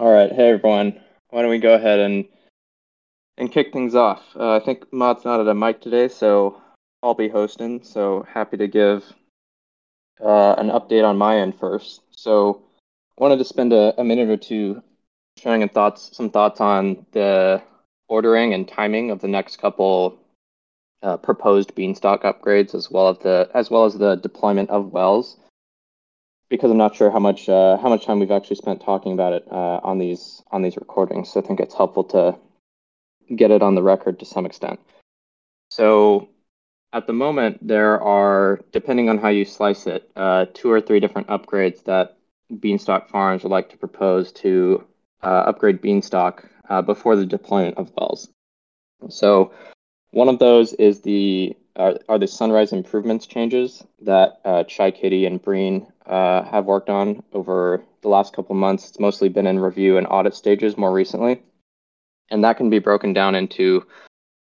All right, hey everyone. Why don't we go ahead and and kick things off? Uh, I think Mod's not at a mic today, so I'll be hosting. So happy to give uh, an update on my end first. So wanted to spend a, a minute or two sharing and thoughts, some thoughts on the ordering and timing of the next couple uh, proposed Beanstalk upgrades, as well as the as well as the deployment of wells because I'm not sure how much uh, how much time we've actually spent talking about it uh, on these on these recordings. So I think it's helpful to get it on the record to some extent. So at the moment, there are, depending on how you slice it, uh, two or three different upgrades that Beanstalk Farms would like to propose to uh, upgrade Beanstalk uh, before the deployment of wells. So one of those is the are, are the sunrise improvements changes that uh, Chai Kitty and Brean uh, have worked on over the last couple months. It's mostly been in review and audit stages more recently. And that can be broken down into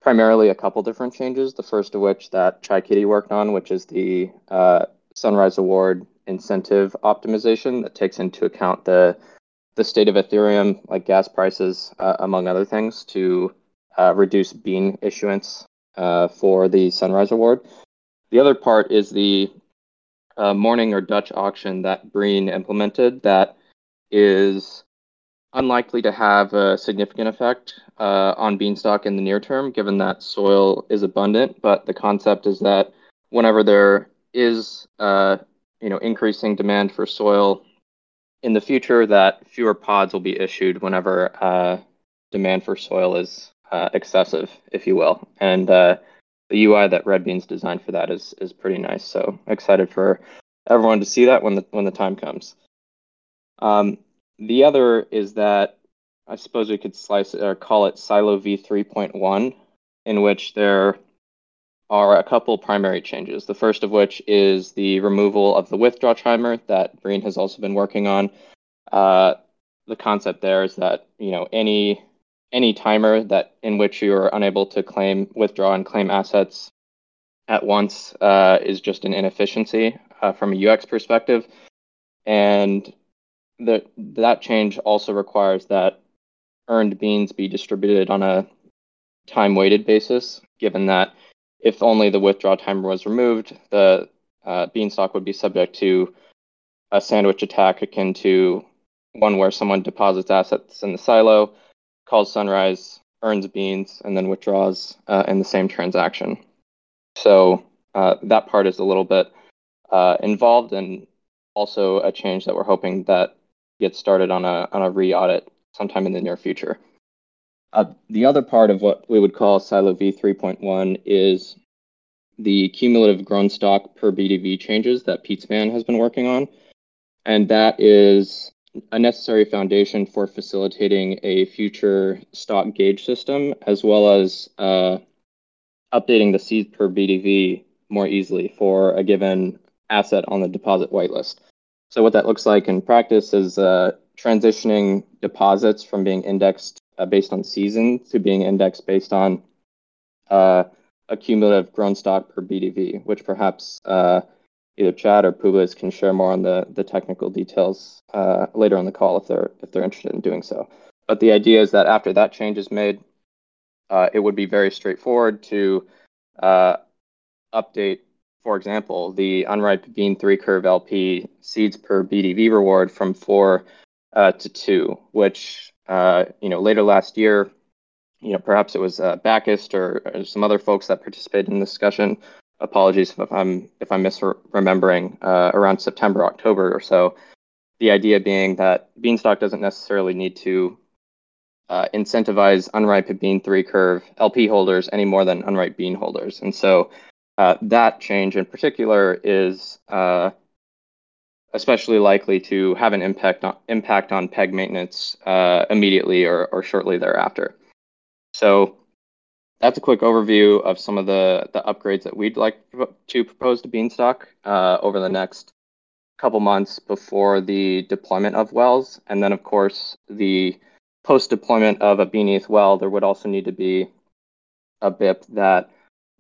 primarily a couple different changes. The first of which that Chai Kitty worked on, which is the uh, Sunrise Award incentive optimization that takes into account the the state of Ethereum, like gas prices, uh, among other things, to uh, reduce bean issuance uh, for the Sunrise Award. The other part is the uh, morning or Dutch auction that Brean implemented that is unlikely to have a significant effect uh, on beanstalk in the near term, given that soil is abundant. But the concept is that whenever there is, uh, you know, increasing demand for soil in the future, that fewer pods will be issued whenever uh, demand for soil is uh, excessive, if you will. And uh, the UI that Red Beans designed for that is is pretty nice. So excited for everyone to see that when the when the time comes. Um, the other is that I suppose we could slice it or call it Silo V 3.1, in which there are a couple primary changes. The first of which is the removal of the withdraw timer that Brean has also been working on. Uh, the concept there is that you know any any timer that in which you are unable to claim, withdraw, and claim assets at once uh, is just an inefficiency uh, from a UX perspective. And the, that change also requires that earned beans be distributed on a time weighted basis, given that if only the withdraw timer was removed, the uh, beanstalk would be subject to a sandwich attack akin to one where someone deposits assets in the silo, calls Sunrise, earns beans, and then withdraws uh, in the same transaction. So uh, that part is a little bit uh, involved and also a change that we're hoping that gets started on a on a re-audit sometime in the near future. Uh, the other part of what we would call Silo V 3.1 is the cumulative grown Stalk per BDV changes that Pizzaman has been working on. And that is a necessary foundation for facilitating a future Stalk gauge system, as well as uh, updating the seed per BDV more easily for a given asset on the deposit whitelist. So what that looks like in practice is uh, transitioning deposits from being indexed uh, based on season to being indexed based on uh, a cumulative grown Stalk per BDV, which perhaps uh, either Chad or Publius can share more on the the technical details uh, later on the call if they're if they're interested in doing so. But the idea is that after that change is made, uh, it would be very straightforward to uh, update, for example, the unripe bean three curve LP seeds per BDV reward from four uh, to two, which uh, you know later last year. You know, perhaps it was uh, Bacchus or, or some other folks that participated in the discussion apologies if I'm if I'm misremembering uh, around September October or so. The idea being that Beanstalk doesn't necessarily need to uh, incentivize unripe bean three curve LP holders any more than unripe bean holders, and so uh, that change in particular is uh, especially likely to have an impact on impact on peg maintenance uh, immediately or, or shortly thereafter. So that's a quick overview of some of the, the upgrades that we'd like to propose to Beanstalk uh, over the next couple months before the deployment of wells. And then, of course, the post deployment of a Beaneth well, there would also need to be a BIP that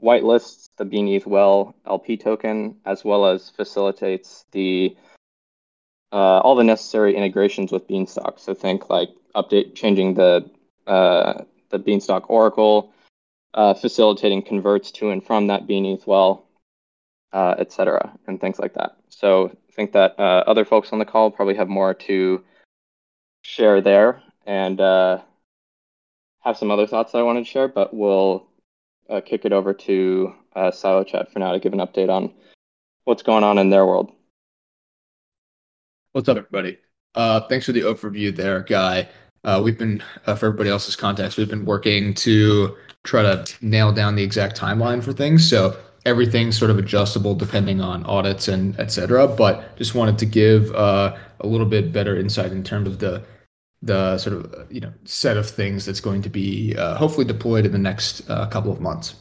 whitelists the Beaneth well LP token as well as facilitates the uh, all the necessary integrations with Beanstalk. So think like update, changing the uh, the Beanstalk Oracle, uh, facilitating converts to and from that Beaneth well, uh, etc., and things like that. So I think that uh, other folks on the call probably have more to share there and uh, have some other thoughts that I wanted to share, but we'll uh, kick it over to uh, Silo Chad for now to give an update on what's going on in their world. What's up, everybody? Thanks for the overview there, Guy. We've been, for everybody else's context, we've been working to try to nail down the exact timeline for things. So everything's sort of adjustable depending on audits and et cetera. But just wanted to give uh, a little bit better insight in terms of the the sort of you know set of things that's going to be uh, hopefully deployed in the next uh, couple of months.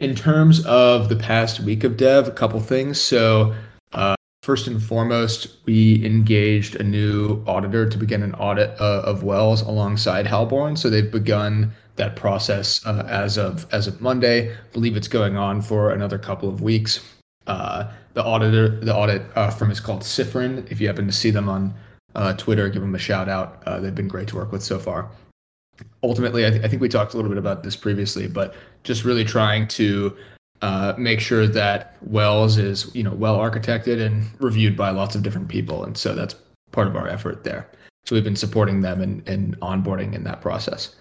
In terms of the past week of dev, a couple things. So uh, first and foremost, we engaged a new auditor to begin an audit uh, of wells alongside Halborn. So they've begun that process uh, as of as of Monday. I believe it's going on for another couple of weeks. Uh, the auditor, the audit firm is called Cyfrin. If you happen to see them on uh, Twitter, give them a shout out. Uh, they've been great to work with so far. Ultimately, I, th- I, think we talked a little bit about this previously, but just really trying to uh, make sure that Wells is you know well architected and reviewed by lots of different people, and so that's part of our effort there. So we've been supporting them and in onboarding in that process.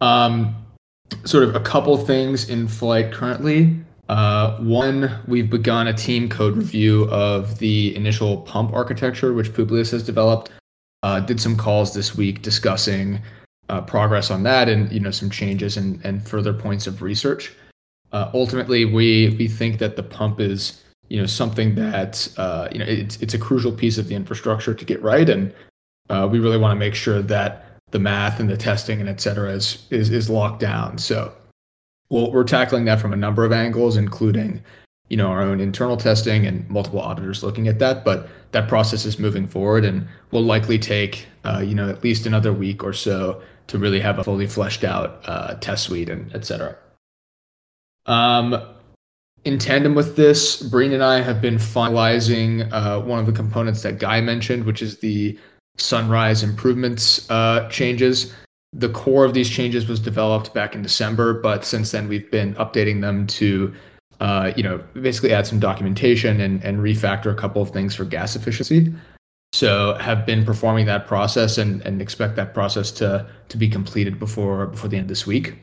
Um, sort of a couple things in flight currently. Uh, one, we've begun a team code review of the initial pump architecture, which Publius has developed. Uh, did some calls this week discussing uh, progress on that and you know some changes and, and further points of research. Uh, ultimately, we we think that the pump is you know something that uh, you know it's it's a crucial piece of the infrastructure to get right, and uh, we really want to make sure that the math and the testing and et cetera is is, is locked down. So well, we're tackling that from a number of angles, including, you know, our own internal testing and multiple auditors looking at that. But that process is moving forward and will likely take, uh, you know, at least another week or so to really have a fully fleshed out uh, test suite and et cetera. Um, in tandem with this, Brean and I have been finalizing uh, one of the components that Guy mentioned, which is the Sunrise improvements uh, changes the core of these changes was developed back in December, but since then we've been updating them to, uh, you know, basically add some documentation and, and refactor a couple of things for gas efficiency. So have been performing that process and, and expect that process to to be completed before before the end of this week.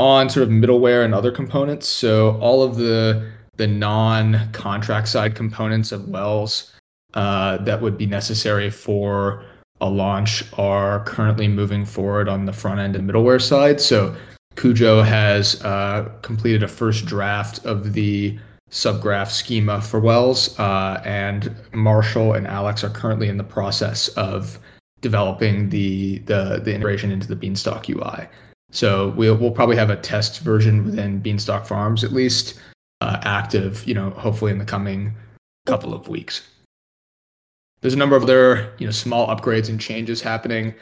On sort of middleware and other components, so all of the the non-contract side components of Wells uh, that would be necessary for a launch are currently moving forward on the front end and middleware side. So Cujo has uh, completed a first draft of the subgraph schema for Wells, uh, and Marshall and Alex are currently in the process of developing the the, the integration into the Beanstalk UI. So we'll we'll probably have a test version within Beanstalk Farms at least uh, active, you know, hopefully in the coming couple of weeks there's a number of other you know small upgrades and changes happening,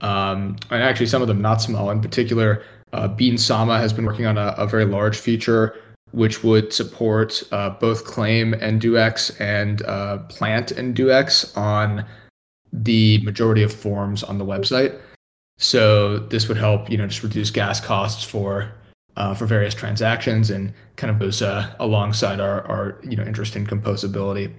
um, and actually some of them not small. In particular, uh, Bean Sama has been working on a, a very large feature which would support uh, both claim and Do X and uh, plant and Do X on the majority of forms on the website. So this would help, you know, just reduce gas costs for uh, for various transactions and kind of goes uh, alongside our, our you know interest in composability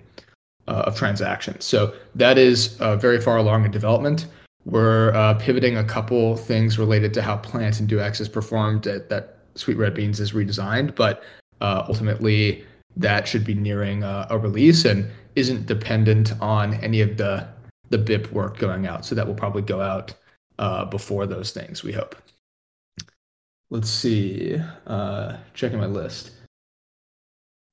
uh, of transactions. So that is uh, very far along in development. We're uh, pivoting a couple things related to how Plant and NDuX is performed that, that Sweet Red Beans is redesigned, but uh, ultimately that should be nearing uh, a release and isn't dependent on any of the the BIP work going out. So that will probably go out uh, before those things. We hope. Let's see. checking my list.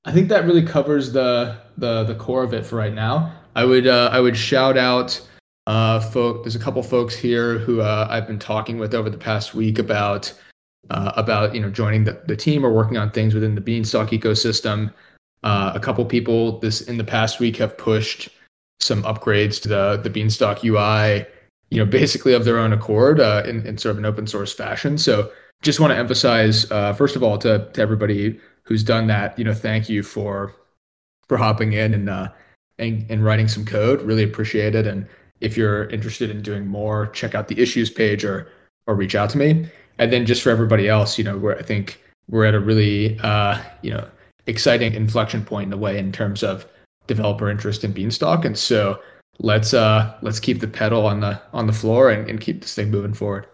I think that really covers the the the core of it for right now. I would uh, I would shout out uh, folk. There's a couple folks here who uh, I've been talking with over the past week about uh, about you know joining the, the team or working on things within the Beanstalk ecosystem. Uh, a couple people this in the past week have pushed some upgrades to the the Beanstalk UI. You know, basically of their own accord uh, in, in sort of an open source fashion. So just want to emphasize, uh, first of all, to, to everybody who's done that, you know, thank you for for hopping in and uh, and, and writing some code. Really appreciate it. And if you're interested in doing more, check out the issues page or or reach out to me. And then just for everybody else, you know, where I think we're at a really uh, you know exciting inflection point in a way in terms of developer interest in Beanstalk. And so let's uh let's keep the pedal on the on the floor and, and keep this thing moving forward.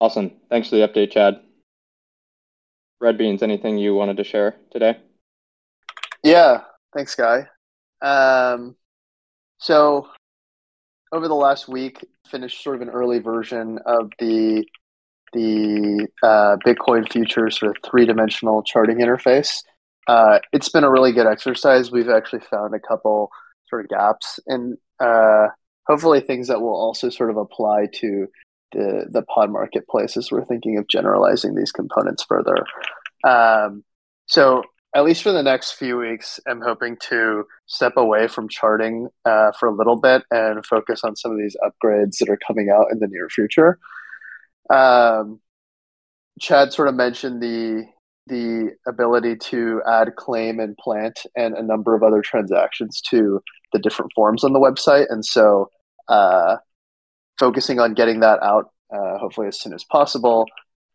Awesome. Thanks for the update, Chad. Red Beans, anything you wanted to share today? Yeah, thanks, Guy. Um, so over the last week, finished sort of an early version of the the uh, Bitcoin futures sort of three dimensional charting interface. Uh, it's been a really good exercise. We've actually found a couple sort of gaps and uh, hopefully things that will also sort of apply to the the pod marketplaces. We're thinking of generalizing these components further. Um, so at least for the next few weeks, I'm hoping to step away from charting uh, for a little bit and focus on some of these upgrades that are coming out in the near future. Um, Chad sort of mentioned the the ability to add claim and plant and a number of other transactions to the different forms on the website, and so uh, focusing on getting that out uh, hopefully as soon as possible.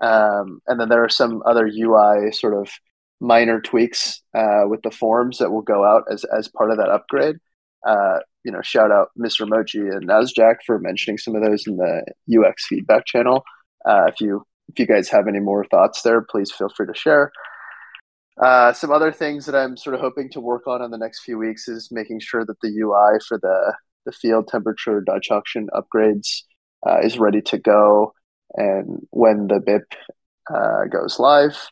Um, and then there are some other UI sort of minor tweaks uh, with the forms that will go out as as part of that upgrade. Uh, you know, shout out Mr. Mochi and Nasjack for mentioning some of those in the UX feedback channel. Uh, if you if you guys have any more thoughts there, please feel free to share. Uh, some other things that I'm sort of hoping to work on in the next few weeks is making sure that the UI for the the field temperature Dutch auction upgrades uh, is ready to go, and when the BIP uh, goes live.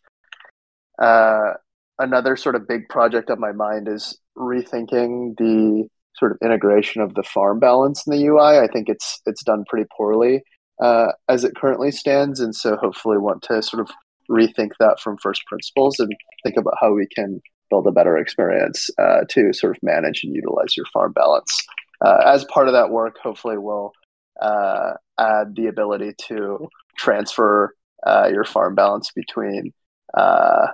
Uh, another sort of big project on my mind is rethinking the sort of integration of the farm balance in the UI. I think it's it's done pretty poorly uh, as it currently stands, and so hopefully want to sort of rethink that from first principles and think about how we can build a better experience uh, to sort of manage and utilize your farm balance. Uh, as part of that work, hopefully we'll uh, add the ability to transfer uh, your farm balance between, uh,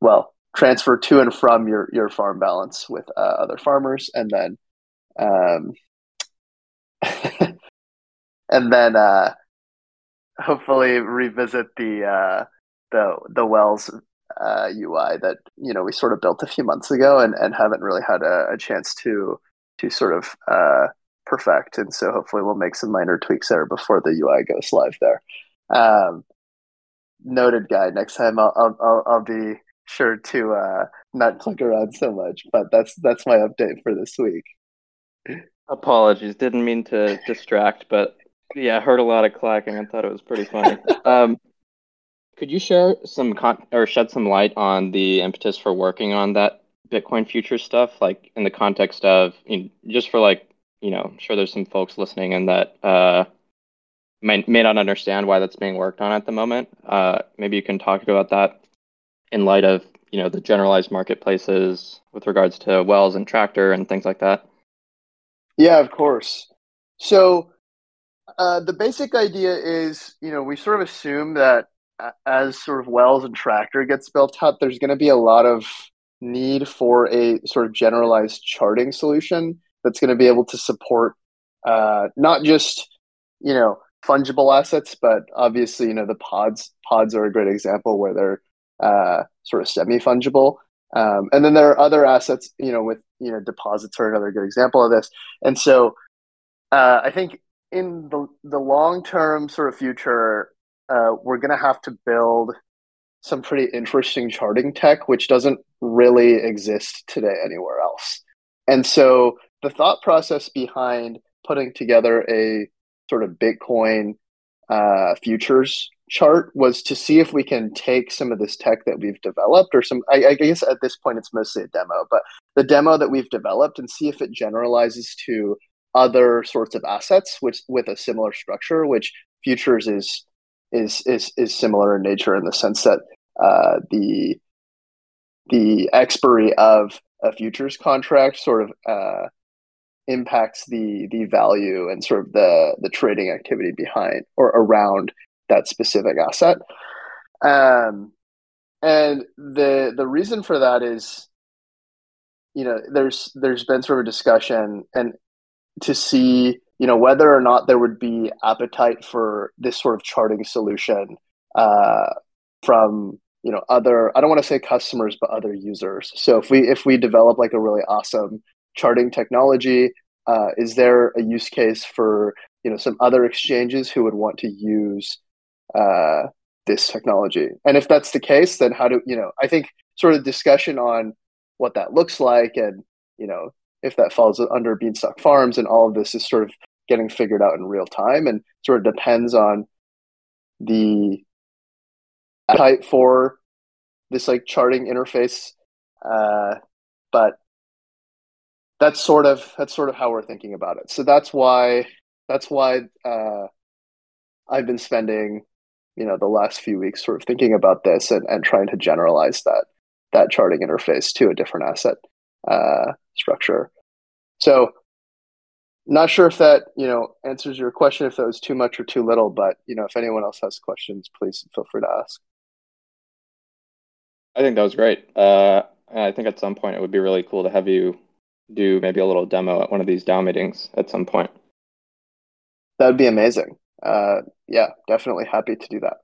well, transfer to and from your your farm balance with uh, other farmers, and then, um, and then uh, hopefully revisit the the the wells UI that you know we sort of built a few months ago and, and haven't really had a, a chance to to sort of uh, perfect. And so hopefully we'll make some minor tweaks there before the UI goes live there. Um, noted guy. Next time I'll, I'll, I'll be sure to uh, not click around so much, but that's, that's my update for this week. Apologies. Didn't mean to distract, but yeah, I heard a lot of clacking and thought it was pretty funny. um, could you share some con- or shed some light on the impetus for working on that Bitcoin future stuff, like in the context of you know, just for like you know, I'm sure there's some folks listening and that uh, may may not understand why that's being worked on at the moment. Uh, maybe you can talk about that in light of you know the generalized marketplaces with regards to wells and tractor and things like that. Yeah, of course. So uh, the basic idea is, you know, we sort of assume that as sort of wells and tractor gets built up, there's going to be a lot of need for a sort of generalized charting solution that's going to be able to support uh, not just you know fungible assets, but obviously you know the pods. Pods are a great example where they're uh, sort of semi fungible. Um, and then there are other assets, you know, with you know deposits are another good example of this. And so uh, I think in the the long term sort of future, uh, we're going to have to build some pretty interesting charting tech, which doesn't really exist today anywhere else. And so the thought process behind putting together a sort of Bitcoin uh, futures chart was to see if we can take some of this tech that we've developed, or some, I, I, guess at this point it's mostly a demo, but the demo that we've developed and see if it generalizes to other sorts of assets which with a similar structure, which futures is is is is similar in nature in the sense that uh, the the expiry of a futures contract sort of uh, impacts the the value and sort of the the trading activity behind or around that specific asset. Um, and the the reason for that is you know, there's there's been sort of a discussion and to see, you know, whether or not there would be appetite for this sort of charting solution uh, from you know other i don't want to say customers but other users. So if we if we develop like a really awesome charting technology uh, is there a use case for you know some other exchanges who would want to use uh, this technology? And if that's the case then how do you know i think sort of discussion on what that looks like and you know if that falls under beanstalk farms and all of this is sort of getting figured out in real time and sort of depends on the type for this like charting interface uh, but that's sort of that's sort of how we're thinking about it. So that's why that's why uh, i've been spending you know the last few weeks sort of thinking about this and, and trying to generalize that that charting interface to a different asset uh, structure. So not sure if that you know answers your question if that was too much or too little but you know if anyone else has questions please feel free to ask I think that was great. Uh, I think at some point it would be really cool to have you do maybe a little demo at one of these DAO meetings at some point. That would be amazing. Uh, yeah, definitely happy to do that.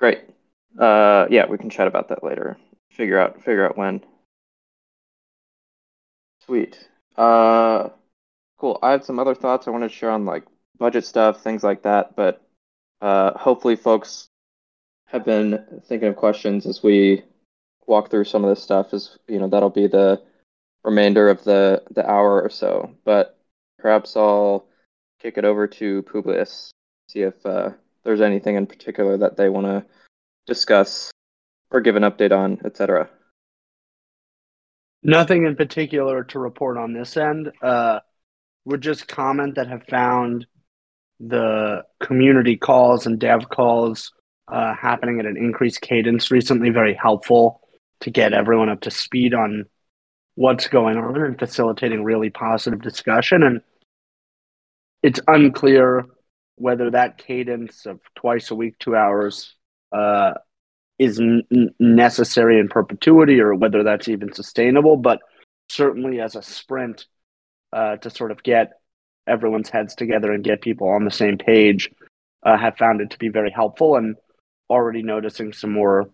Great. Uh, yeah, we can chat about that later. Figure out figure out when. Sweet. Uh, cool. I had some other thoughts I wanted to share on like budget stuff, things like that, but uh, hopefully folks have been thinking of questions as we walk through some of this stuff. Is you know that'll be the remainder of the the hour or so. But perhaps I'll kick it over to Publius, see if uh, there's anything in particular that they want to discuss or give an update on, etc. Nothing in particular to report on this end. Uh, would just comment that have found the community calls and dev calls uh, happening at an increased cadence recently very helpful to get everyone up to speed on what's going on and facilitating really positive discussion. And it's unclear whether that cadence of twice a week, two hours, uh, is n- necessary in perpetuity or whether that's even sustainable. But certainly, as a sprint uh, to sort of get everyone's heads together and get people on the same page, uh, have found it to be very helpful. And already noticing some more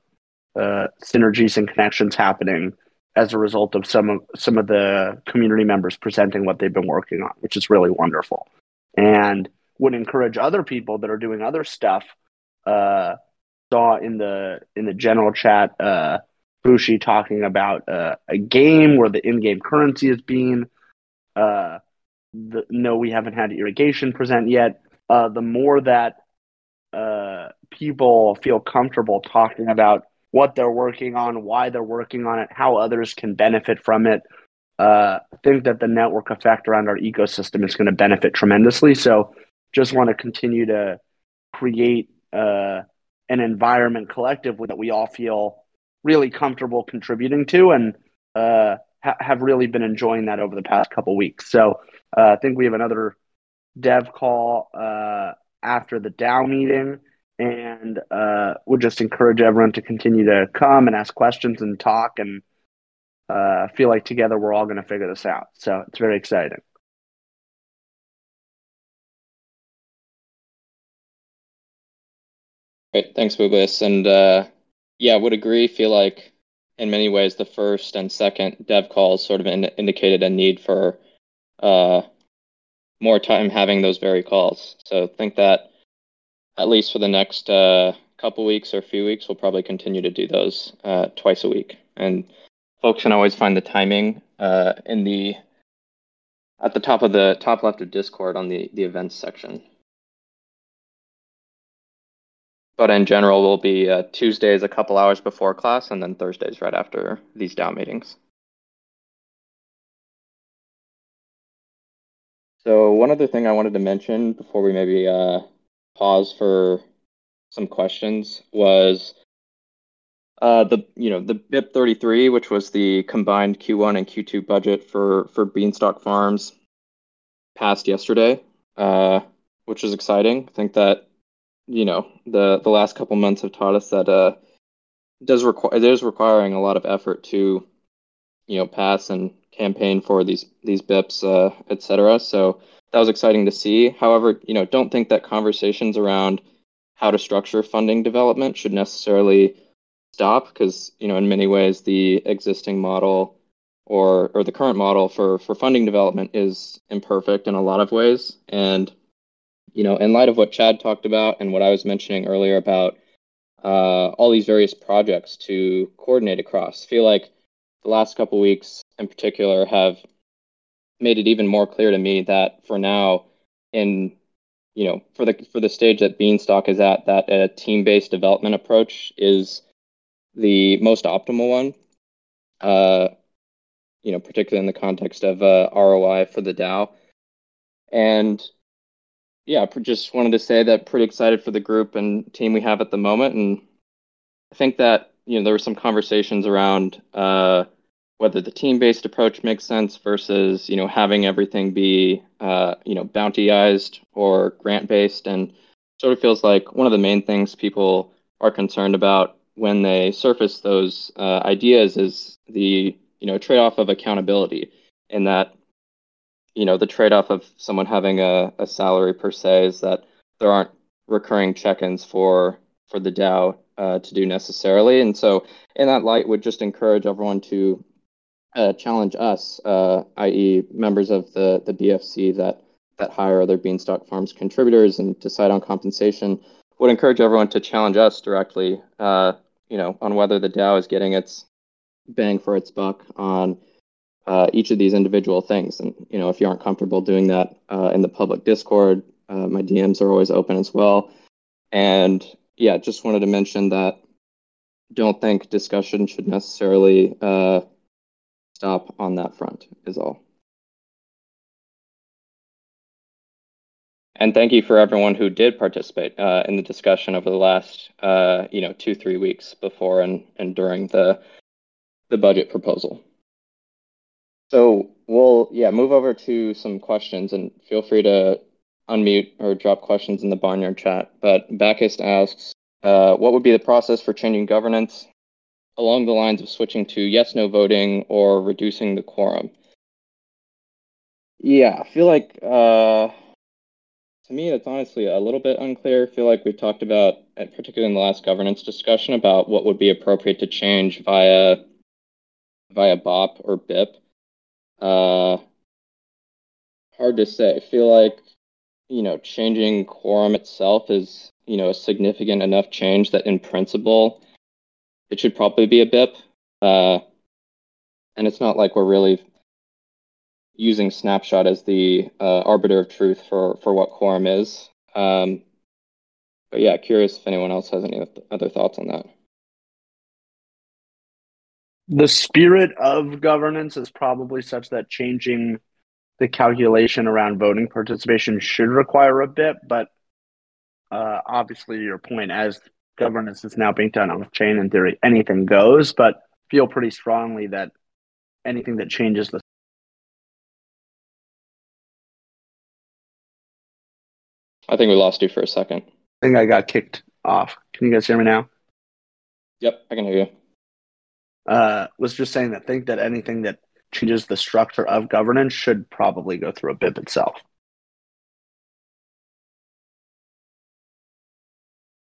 uh, synergies and connections happening as a result of some of some of the community members presenting what they've been working on, which is really wonderful. And would encourage other people that are doing other stuff. Uh, saw in the in the general chat, uh, Bushi talking about uh, a game where the in-game currency is being. Uh, the, no, we haven't had irrigation present yet. Uh, the more that uh, people feel comfortable talking about what they're working on, why they're working on it, how others can benefit from it. Uh, I think that the network effect around our ecosystem is going to benefit tremendously. So, just want to continue to create uh, an environment collective that we all feel really comfortable contributing to, and uh, ha- have really been enjoying that over the past couple weeks. So, uh, I think we have another dev call uh, after the DAO meeting and uh, would just encourage everyone to continue to come and ask questions and talk and uh, feel like together we're all going to figure this out. So it's very exciting. Great, thanks, Publius. And uh, yeah, would agree. Feel like in many ways the first and second dev calls sort of in- indicated a need for uh, more time having those very calls. So think that at least for the next uh, couple weeks or few weeks, we'll probably continue to do those uh, twice a week. And folks can always find the timing uh, in the at the top of the top left of Discord on the the events section. But in general, we'll be uh, Tuesdays a couple hours before class, and then Thursdays right after these DAO meetings. So one other thing I wanted to mention before we maybe uh, pause for some questions was uh, the you know the BIP 33, which was the combined Q1 and Q2 budget for for Beanstalk Farms, passed yesterday, uh, which is exciting. I think that you know the the last couple months have taught us that uh, does require it is requiring a lot of effort to, you know, pass and campaign for these these BIPs, uh, et cetera. So that was exciting to see. However, you know, don't think that conversations around how to structure funding development should necessarily stop because you know in many ways the existing model or or the current model for for funding development is imperfect in a lot of ways and you know in light of what Chad talked about and what I was mentioning earlier about uh, all these various projects to coordinate across feel like the last couple weeks in particular have made it even more clear to me that for now in you know for the for the stage that beanstalk is at that a team-based development approach is the most optimal one uh you know particularly in the context of uh, roi for the dao and yeah just wanted to say that pretty excited for the group and team we have at the moment and i think that you know there were some conversations around uh whether the team-based approach makes sense versus you know having everything be uh, you know bountyized or grant-based, and sort of feels like one of the main things people are concerned about when they surface those uh, ideas is the you know trade-off of accountability, in that you know the trade-off of someone having a, a salary per se is that there aren't recurring check-ins for for the DAO uh, to do necessarily, and so in that light, would just encourage everyone to uh, challenge us, uh, i.e., members of the the BFC that that hire other Beanstalk Farms contributors and decide on compensation, would encourage everyone to challenge us directly, uh, you know, on whether the DAO is getting its bang for its buck on uh, each of these individual things. And you know, if you aren't comfortable doing that uh, in the public Discord, uh, my DMs are always open as well. And yeah, just wanted to mention that. Don't think discussion should necessarily uh, stop on that front is all. And thank you for everyone who did participate uh, in the discussion over the last, uh, you know, two three weeks before and and during the the budget proposal. So we'll yeah move over to some questions and feel free to unmute or drop questions in the barnyard chat. But Bacchus asks, uh, what would be the process for changing governance along the lines of switching to yes no voting or reducing the quorum. Yeah, I feel like uh, to me it's honestly a little bit unclear. I feel like we've talked about, uh, particularly in the last governance discussion, about what would be appropriate to change via via BOP or BIP. Uh, hard to say. I feel like you know changing quorum itself is you know a significant enough change that in principle it should probably be a BIP. Uh, and it's not like we're really using snapshot as the uh, arbiter of truth for, for what quorum is. Um, but yeah, curious if anyone else has any other thoughts on that. The spirit of governance is probably such that changing the calculation around voting participation should require a bit, but uh, obviously, your point as governance is now being done off chain. In theory, anything goes, but feel pretty strongly that anything that changes the I think we lost you for a second. I think I got kicked off. Can you guys hear me now? Yep, I can hear you. Uh, was just saying that think that anything that changes the structure of governance should probably go through a BIP itself.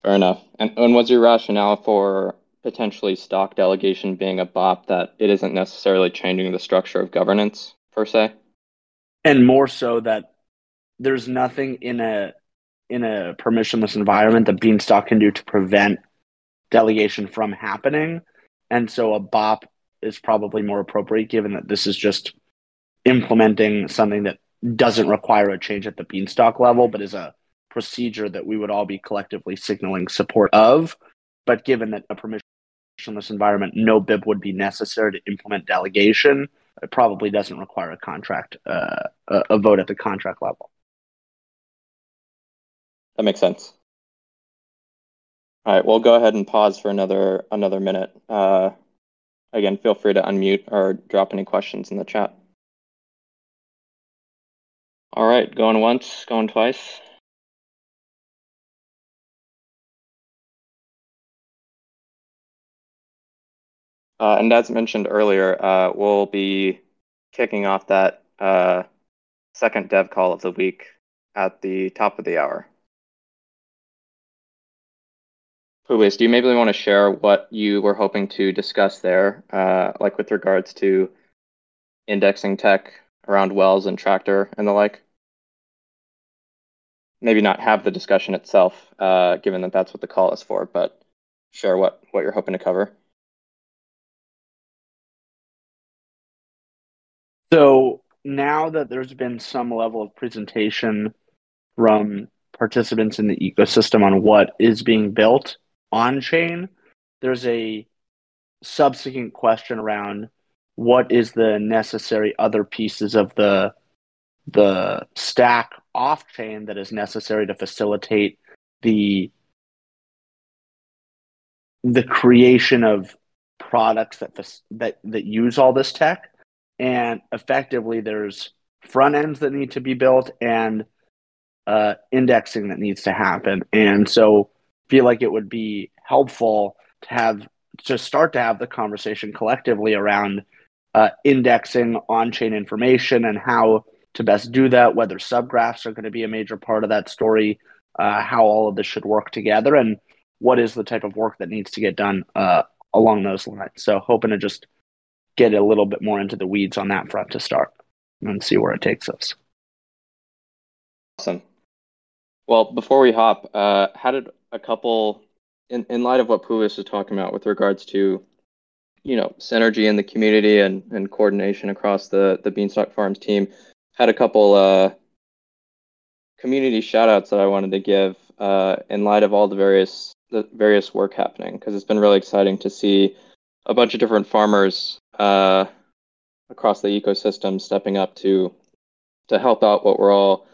Fair enough. And, and what's your rationale for potentially Stalk delegation being a BOP that it isn't necessarily changing the structure of governance per se? And more so that there's nothing in a in a permissionless environment that Beanstalk can do to prevent delegation from happening. And so a BOP is probably more appropriate given that this is just implementing something that doesn't require a change at the Beanstalk level, but is a procedure that we would all be collectively signaling support of. But given that a permissionless environment, no BIP would be necessary to implement delegation. It probably doesn't require a contract, uh, a vote at the contract level. That makes sense. All right, we'll go ahead and pause for another another minute. Uh, again, feel free to unmute or drop any questions in the chat. All right, going once, going twice. Uh, and as mentioned earlier, uh, we'll be kicking off that uh, second dev call of the week at the top of the hour. Publius, do you maybe want to share what you were hoping to discuss there, uh, like with regards to indexing tech around wells and tractor and the like? Maybe not have the discussion itself, uh, given that that's what the call is for, but share what, what you're hoping to cover. So now that there's been some level of presentation from participants in the ecosystem on what is being built on chain, there's a subsequent question around what is the necessary other pieces of the the stack off chain that is necessary to facilitate the the creation of products that that that use all this tech. And effectively there's front ends that need to be built and uh, indexing that needs to happen. And so feel like it would be helpful to have to start to have the conversation collectively around uh, indexing on-chain information and how to best do that whether subgraphs are going to be a major part of that story uh, how all of this should work together and what is the type of work that needs to get done uh, along those lines. So hoping to just get a little bit more into the weeds on that front to start and see where it takes us. Awesome. Well before we hop uh, how did a couple in, in light of what Publius was talking about with regards to you know synergy in the community and, and coordination across the the Beanstalk Farms team, had a couple uh, community shout outs that I wanted to give uh, in light of all the various the various work happening because it's been really exciting to see a bunch of different farmers uh, across the ecosystem stepping up to to help out what we're all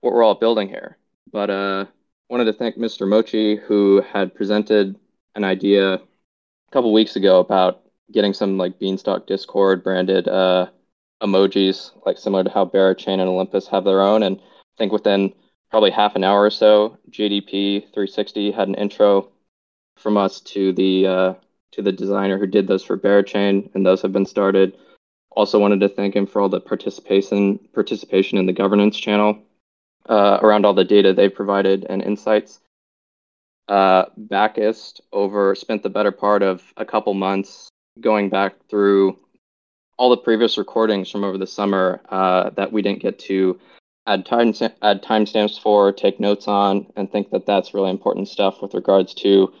what we're all building here. But uh, wanted to thank Mr. Mochi, who had presented an idea a couple weeks ago about getting some like Beanstalk Discord branded uh, emojis, like similar to how Berachain and Olympus have their own. And I think within probably half an hour or so, JDP 360 had an intro from us to the uh, to the designer who did those for Berachain, and those have been started. Also wanted to thank him for all the participation participation in the governance channel uh, around all the data they provided and insights. Uh, Bacchus over spent the better part of a couple months going back through all the previous recordings from over the summer uh, that we didn't get to add time add timestamps for, take notes on, and think that that's really important stuff with regards to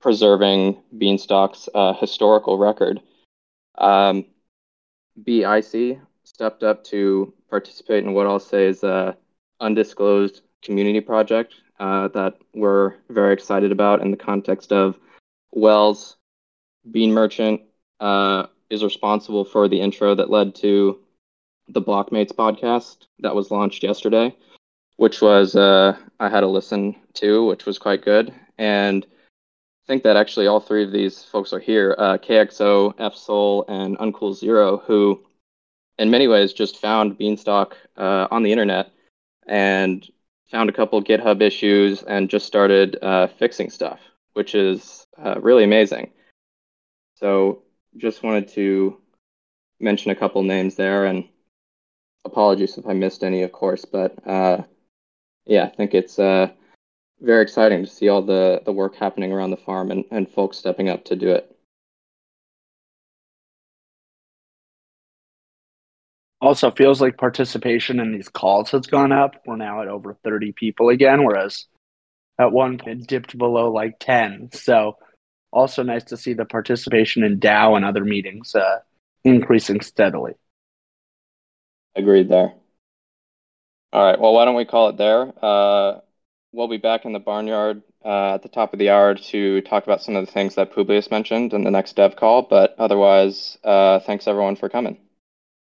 preserving Beanstalk's uh, historical record. Um, BIC stepped up to participate in what I'll say is a undisclosed community project uh, that we're very excited about in the context of Wells, Bean Merchant uh, is responsible for the intro that led to the Blockmates podcast that was launched yesterday, which was uh, I had a listen to, which was quite good. And I think that actually all three of these folks are here uh, KXO, FSOL, and Uncool Zero, who in many ways just found Beanstalk uh, on the internet and found a couple GitHub issues and just started uh, fixing stuff, which is uh, really amazing. So just wanted to mention a couple names there and apologies if I missed any, of course, but uh, yeah, I think it's uh, very exciting to see all the, the work happening around the farm and, and folks stepping up to do it. Also, feels like participation in these calls has gone up. We're now at over 30 people again, whereas at one point it dipped below like 10. So, also nice to see the participation in DAO and other meetings uh, increasing steadily. Agreed there. All right. Well, why don't we call it there? Uh, we'll be back in the barnyard uh, at the top of the hour to talk about some of the things that Publius mentioned in the next dev call. But otherwise, uh, thanks everyone for coming.